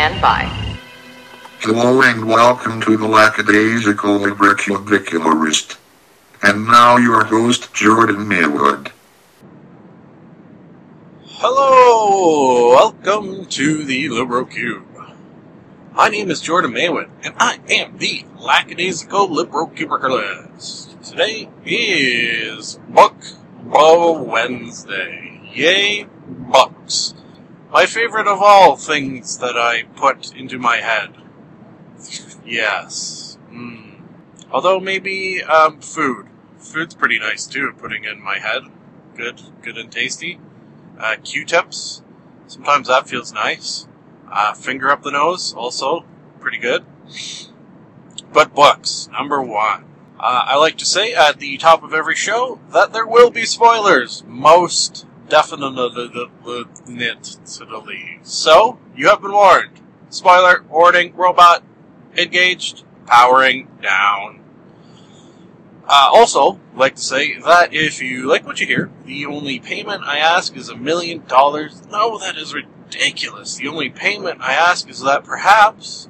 stand by. Hello and welcome to the Lackadaisical Librocubicularist. And now your host, Jordan Maywood. Hello, welcome to the LibroCube. My name is Jordan Maywood, and I am the Lackadaisical LibroCubiculist. Today is Book of Wednesday. Yay, books. My favorite of all things that I put into my head. Yes. Mm. Although maybe um, food. Food's pretty nice too, putting in my head. Good, good and tasty. Uh, Q-tips. Sometimes that feels nice. Uh, finger up the nose, also pretty good. But books, number one. Uh, I like to say at the top of every show that there will be spoilers. Most definitely. Knit to the lead. So, you have been warned. Spoiler, warning, robot, engaged, powering down. Uh, also, like to say that if you like what you hear, the only payment I ask is a million dollars. No, that is ridiculous. The only payment I ask is that perhaps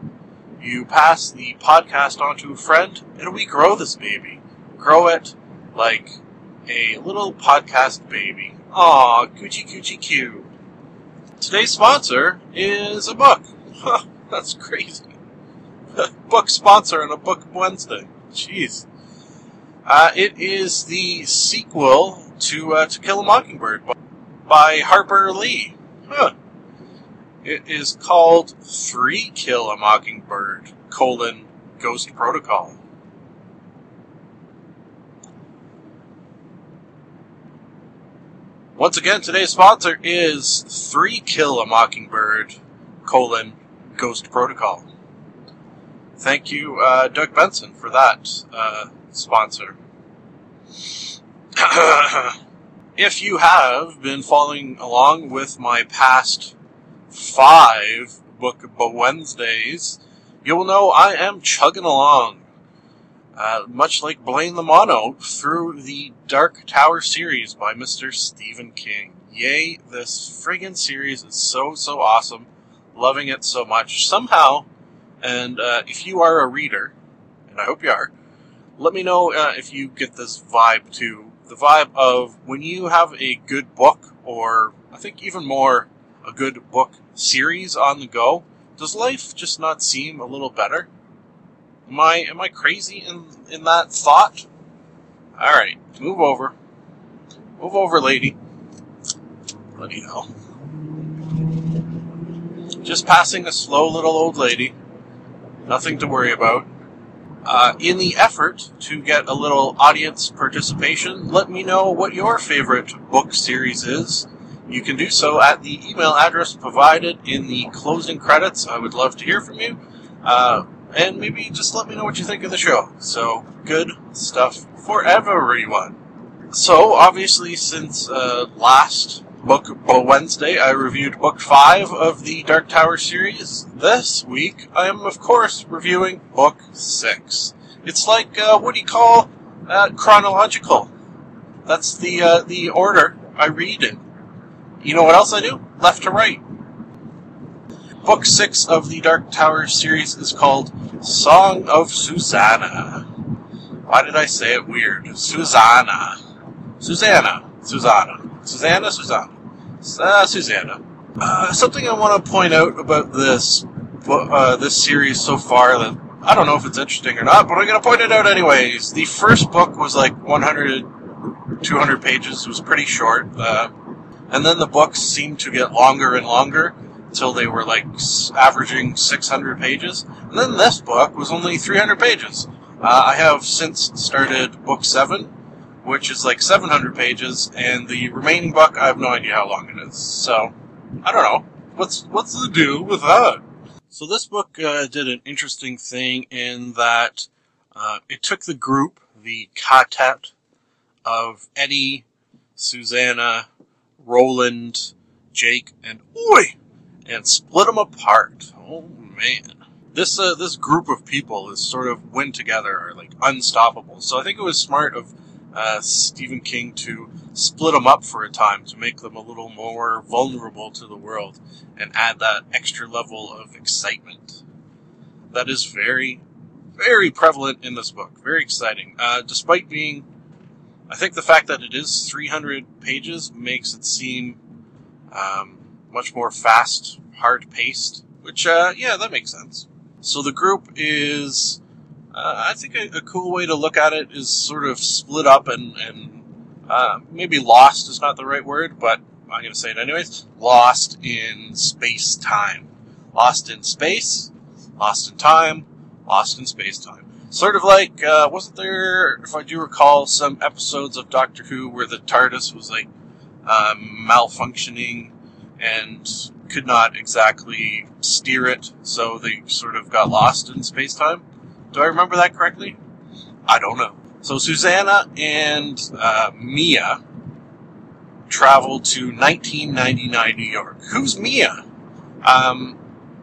you pass the podcast on to a friend and we grow this baby. Grow it like a little podcast baby. Aw, coochie coochie Q. Today's sponsor is a book. That's crazy. book sponsor on a book Wednesday. Jeez. Uh, it is the sequel to uh, To Kill a Mockingbird by Harper Lee. Huh. It is called Three Kill a Mockingbird, colon, Ghost Protocol. Once again, today's sponsor is Three Kill a Mockingbird, colon, Ghost Protocol. Thank you, uh, Doug Benson, for that uh, sponsor. if you have been following along with my past five Book of Wednesdays, you will know I am chugging along uh, much like Blaine the Mono, through the Dark Tower series by Mr. Stephen King. Yay, this friggin' series is so, so awesome. Loving it so much. Somehow, and uh, if you are a reader, and I hope you are, let me know uh, if you get this vibe too. The vibe of when you have a good book, or I think even more, a good book series on the go, does life just not seem a little better? Am I am I crazy in in that thought? All right, move over. Move over, lady. Let me know. Just passing a slow little old lady. Nothing to worry about. Uh, in the effort to get a little audience participation, let me know what your favorite book series is. You can do so at the email address provided in the closing credits. I would love to hear from you. Uh, and maybe just let me know what you think of the show. So, good stuff for everyone. So, obviously, since uh, last book Wednesday, I reviewed book five of the Dark Tower series. This week, I am, of course, reviewing book six. It's like, uh, what do you call uh, chronological? That's the uh, the order I read in. You know what else I do? Left to right. Book six of the Dark Tower series is called Song of Susannah. Why did I say it weird? Susannah. Susannah. Susannah. Susannah, Susannah. Uh, Susannah. Uh, something I want to point out about this uh, this series so far that I don't know if it's interesting or not, but I'm going to point it out anyways. The first book was like 100, 200 pages. It was pretty short. Uh, and then the books seemed to get longer and longer until they were like averaging 600 pages. And then this book was only 300 pages. Uh, I have since started book seven, which is like 700 pages, and the remaining book I have no idea how long it is. So I don't know. What's what's the deal with that? So this book uh, did an interesting thing in that uh, it took the group, the quartet of Eddie, Susannah, Roland, Jake, and Oy, and split them apart. Oh man. This uh, this group of people is sort of when together are like unstoppable. So I think it was smart of uh, Stephen King to split them up for a time to make them a little more vulnerable to the world and add that extra level of excitement. That is very, very prevalent in this book. Very exciting. Uh, despite being, I think the fact that it is 300 pages makes it seem um, much more fast, hard paced, which, uh, yeah, that makes sense. So the group is, uh, I think a, a, cool way to look at it is sort of split up and, and uh, maybe lost is not the right word, but I'm going to say it anyways. Lost in space time. Lost in space, lost in time, lost in space time. Sort of like, uh, wasn't there, if I do recall, some episodes of Doctor Who where the TARDIS was like um, malfunctioning and could not exactly steer it, so they sort of got lost in space time. Do I remember that correctly? I don't know. So Susannah and uh, Mia travel to 1999 New York. Who's Mia? Um,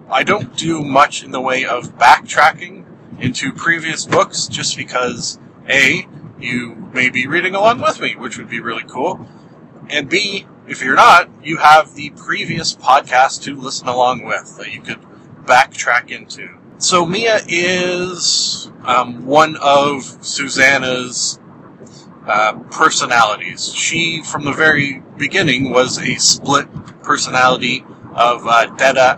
I don't do much in the way of backtracking into previous books just because A, you may be reading along with me, which would be really cool. And B, if you're not, you have the previous podcast to listen along with that you could backtrack into. So Mia is um, one of Susannah's uh, personalities. She, from the very beginning, was a split personality of uh,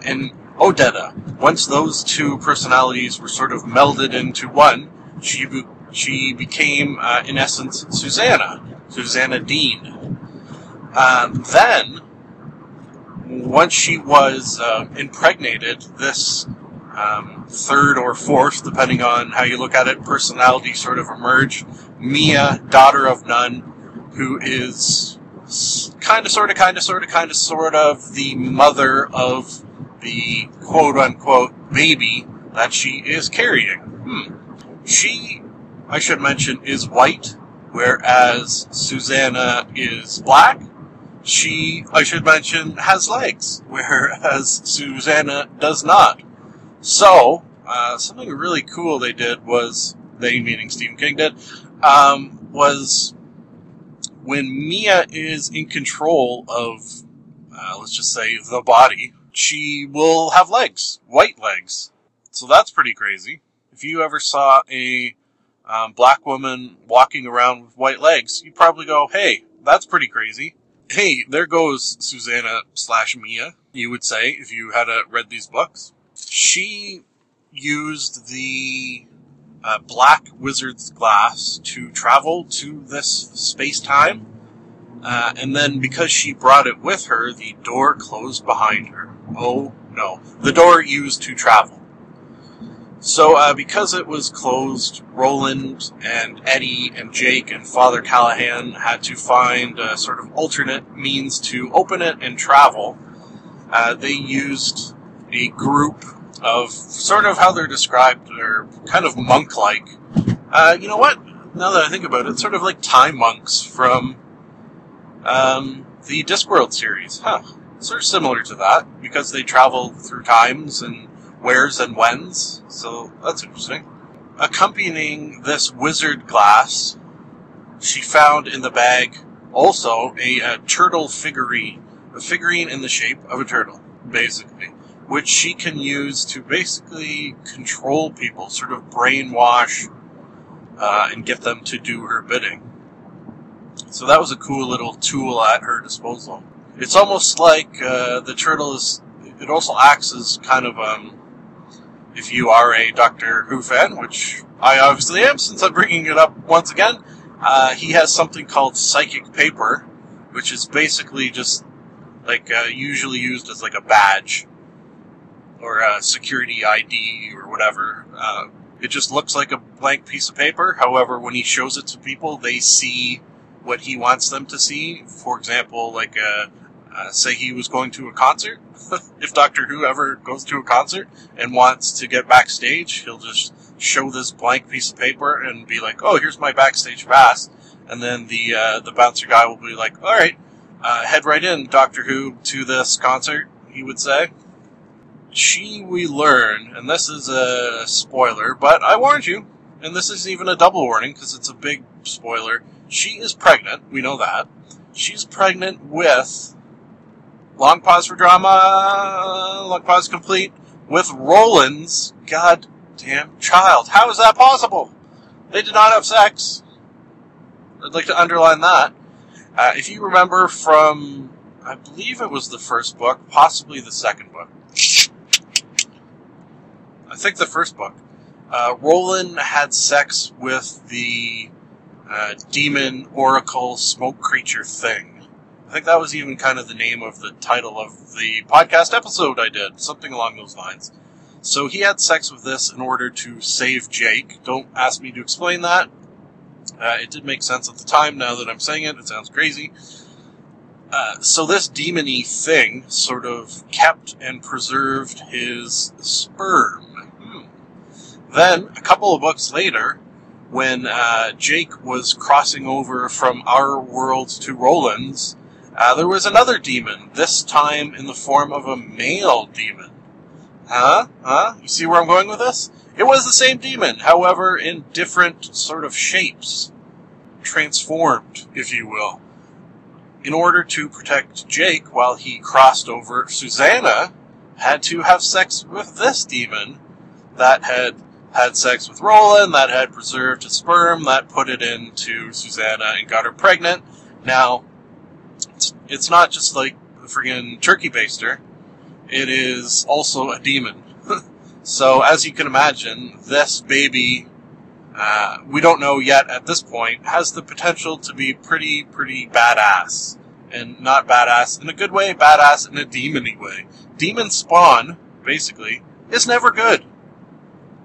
and Odetta. Once those two personalities were sort of melded into one, she be- she became, uh, in essence, Susannah, Susannah Dean. Um, then, once she was uh, impregnated, this um, third or fourth, depending on how you look at it, personality sort of emerged. Mia, daughter of Nun, who is kind of, sort of, kind of, sort of, kind of, sort of the mother of the quote unquote baby that she is carrying. Hmm. She, I should mention, is white, whereas Susannah is black she, I should mention, has legs, whereas Susannah does not. So, uh, something really cool they did was, they meaning Stephen King did, um, was when Mia is in control of, uh, let's just say, the body, she will have legs, white legs. So that's pretty crazy. If you ever saw a um, black woman walking around with white legs, you'd probably go, hey, that's pretty crazy hey, there goes Susannah slash Mia, you would say, if you had uh, read these books. She used the uh, black wizard's glass to travel to this space time. Uh, and then because she brought it with her, the door closed behind her. Oh no. The door used to travel. So, uh, because it was closed, Roland and Eddie and Jake and Father Callahan had to find a sort of alternate means to open it and travel. Uh, they used a group of sort of how they're described, they're kind of monk like. Uh, you know what? Now that I think about it, sort of like time monks from um, the Discworld series. Huh. Sort of similar to that, because they travel through times and wheres and whens, so that's interesting. Accompanying this wizard glass, she found in the bag also a, a turtle figurine, a figurine in the shape of a turtle, basically, which she can use to basically control people, sort of brainwash, uh, and get them to do her bidding. So that was a cool little tool at her disposal. It's almost like uh, the turtle is. It also acts as kind of um, if you are a Doctor Who fan, which I obviously am since I'm bringing it up once again, uh, he has something called psychic paper, which is basically just like uh, usually used as like a badge or a security ID or whatever. Uh, it just looks like a blank piece of paper. However, when he shows it to people, they see what he wants them to see. For example, like a, uh, uh, say he was going to a concert if Doctor Who ever goes to a concert and wants to get backstage, he'll just show this blank piece of paper and be like, "Oh, here's my backstage pass," and then the uh, the bouncer guy will be like, "All right, uh, head right in, Doctor Who, to this concert." He would say. She, we learn, and this is a spoiler, but I warned you, and this is even a double warning because it's a big spoiler. She is pregnant. We know that. she's pregnant with. Long pause for drama. Long pause complete. With Roland's goddamn child. How is that possible? They did not have sex. I'd like to underline that. Uh, if you remember from, I believe it was the first book, possibly the second book. I think the first book. Uh, Roland had sex with the uh, demon oracle smoke creature thing. I think that was even kind of the name of the title of the podcast episode I did, something along those lines. So he had sex with this in order to save Jake. Don't ask me to explain that. Uh, it did make sense at the time. Now that I'm saying it, it sounds crazy. Uh, so this demony thing sort of kept and preserved his sperm. Hmm. Then, a couple of books later, when uh, Jake was crossing over from our world to Roland's, uh, there was another demon, this time in the form of a male demon. Huh? Huh? You see where I'm going with this? It was the same demon, however, in different sort of shapes. Transformed, if you will. In order to protect Jake while he crossed over, Susannah had to have sex with this demon that had had sex with Roland, that had preserved his sperm, that put it into Susannah and got her pregnant. Now, it's not just like the friggin' turkey baster, it is also a demon. so, as you can imagine, this baby, uh, we don't know yet at this point, has the potential to be pretty, pretty badass. And not badass in a good way, badass in a demony way. Demon spawn, basically, is never good.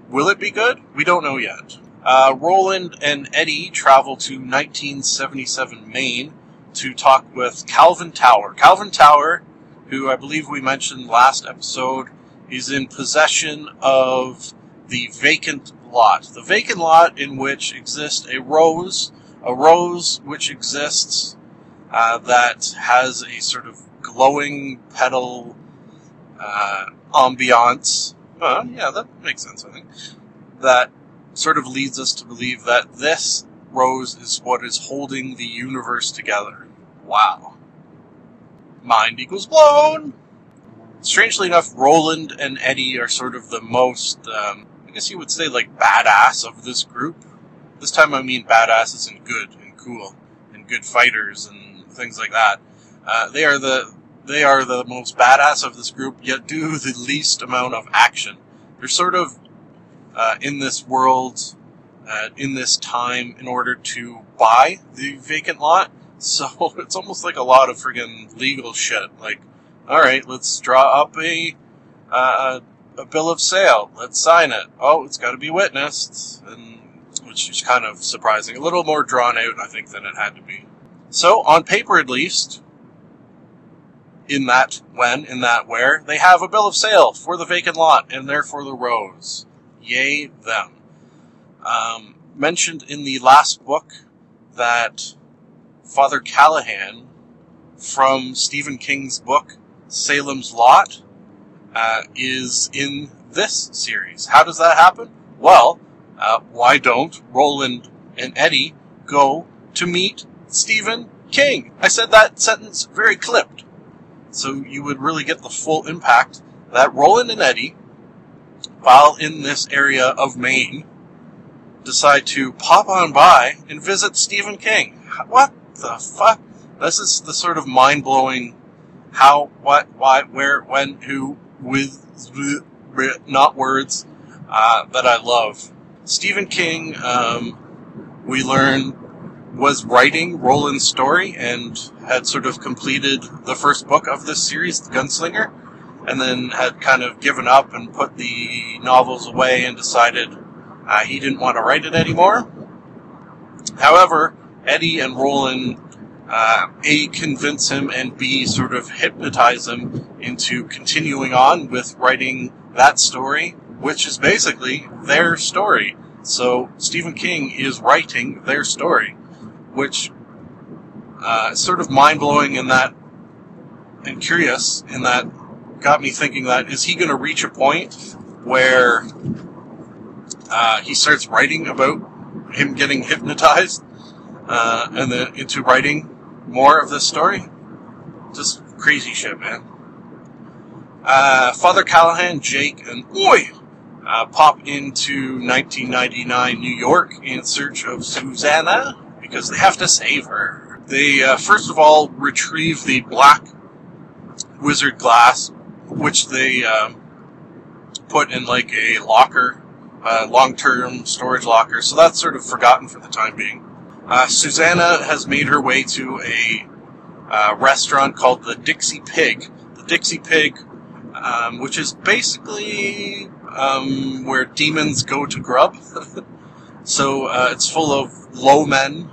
Will it be good? We don't know yet. Uh, Roland and Eddie travel to 1977 Maine to talk with Calvin Tower. Calvin Tower, who I believe we mentioned last episode, is in possession of the vacant lot. The vacant lot in which exists a rose, a rose which exists uh, that has a sort of glowing petal uh, ambiance yeah, that makes sense, I think. That sort of leads us to believe that this rose is what is holding the universe together. Wow. Mind equals blown! Strangely enough, Roland and Eddie are sort of the most, um, I guess you would say, like, badass of this group. This time I mean badass as in good and cool and good fighters and things like that. Uh, they are the they are the most badass of this group, yet do the least amount of action. They're sort of uh, in this world, uh, in this time, in order to buy the vacant lot. So it's almost like a lot of friggin' legal shit. Like, all right, let's draw up a uh, a bill of sale. Let's sign it. Oh, it's got to be witnessed, and which is kind of surprising. A little more drawn out, I think, than it had to be. So, on paper at least, in that when, in that where, they have a bill of sale for the vacant lot and therefore the rose. Yay, them. Um, mentioned in the last book that Father Callahan from Stephen King's book Salem's Lot uh, is in this series. How does that happen? Well, uh, why don't Roland and Eddie go to meet Stephen King? I said that sentence very clipped so you would really get the full impact that Roland and Eddie, while in this area of Maine, decide to pop on by and visit Stephen King. What the fuck? This is the sort of mind blowing how, what, why, where, when, who, with, not words, uh, that I love. Stephen King, um, we learn was writing Roland's story and had sort of completed the first book of this series, The Gunslinger, and then had kind of given up and put the novels away and decided uh, he didn't want to write it anymore. However, Eddie and Roland uh, A, convince him, and B, sort of hypnotize him into continuing on with writing that story, which is basically their story. So Stephen King is writing their story which uh, is sort of mind blowing in that, and curious in that, got me thinking that is he going to reach a point where uh, he starts writing about him getting hypnotized uh, and then into writing more of this story. Just crazy shit, man. Uh, Father Callahan, Jake, and Oy uh, pop into 1999 New York in search of Susannah because they have to save her. They, uh, first of all, retrieve the black wizard glass, which they um, put in like a locker, uh, long term storage locker, so that's sort of forgotten for the time being. Uh, Susannah has made her way to a uh, restaurant called the Dixie Pig. The Dixie Pig, um, which is basically um, where demons go to grub. so uh, it's full of low men,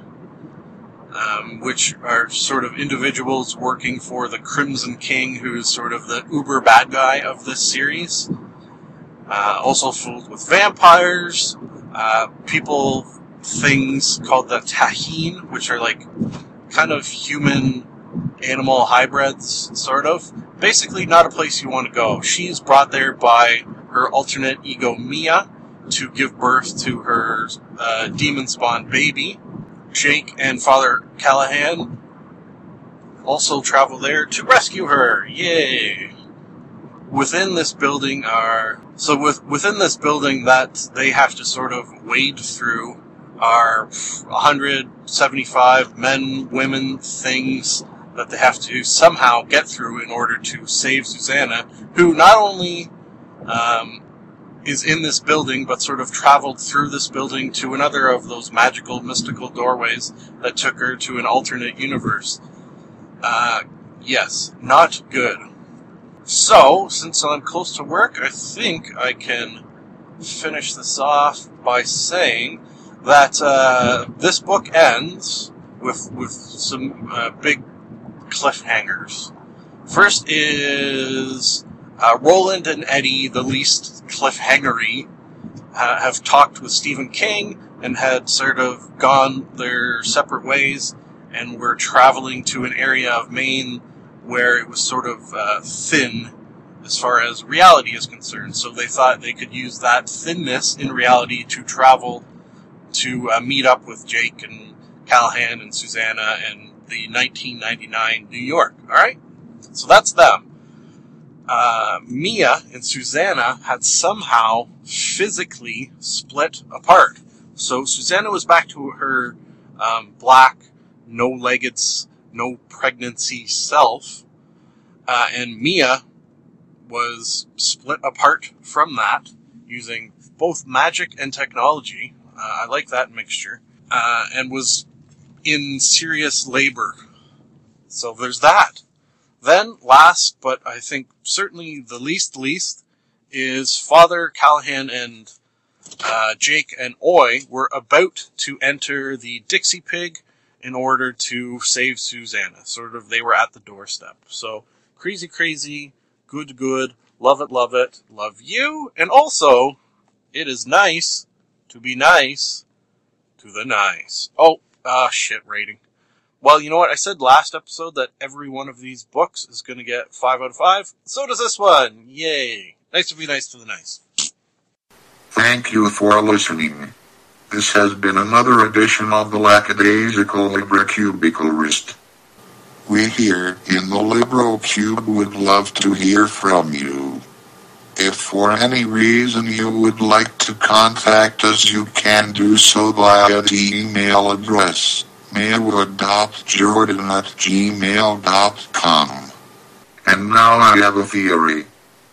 um, which are sort of individuals working for the Crimson King, who's sort of the uber bad guy of this series. Uh, also filled with vampires, uh, people, things called the Taheen, which are like kind of human animal hybrids, sort of. Basically, not a place you want to go. She's brought there by her alternate ego Mia to give birth to her uh, demon spawn baby. Jake and Father Callahan also travel there to rescue her. Yay! Within this building are so with within this building that they have to sort of wade through are 175 men, women, things that they have to somehow get through in order to save Susannah, who not only um, is in this building, but sort of traveled through this building to another of those magical, mystical doorways that took her to an alternate universe. Uh, yes, not good. So, since I'm close to work, I think I can finish this off by saying that uh, this book ends with with some uh, big cliffhangers. First is uh, Roland and Eddie, the least cliffhangery, have talked with Stephen King and had sort of gone their separate ways and were traveling to an area of Maine where it was sort of uh, thin as far as reality is concerned. So they thought they could use that thinness in reality to travel to uh, meet up with Jake and Callahan and Susannah and the 1999 New York. All right, so that's them. Uh, Mia and Susannah had somehow physically split apart. So Susannah was back to her um, black, no-legged, no pregnancy self, uh, and Mia was split apart from that using both magic and technology. Uh, I like that mixture, uh, and was in serious labor. So there's that. Then, last, but I think certainly the least least, is Father Callahan and uh, Jake and Oy were about to enter the Dixie Pig in order to save Susannah. Sort of, they were at the doorstep. So, crazy, crazy, good, good, love it, love it, love you, and also, it is nice to be nice to the nice. Oh, ah, shit rating. Well, you know what? I said last episode that every one of these books is going to get 5 out of 5. So does this one. Yay. Nice to be nice to the nice. Thank you for listening. This has been another edition of the Lackadaisical Librocubicularist. We here in the Libro Cube would love to hear from you. If for any reason you would like to contact us, you can do so via the email address maywood.jordan at gmail.com. And now I have a theory.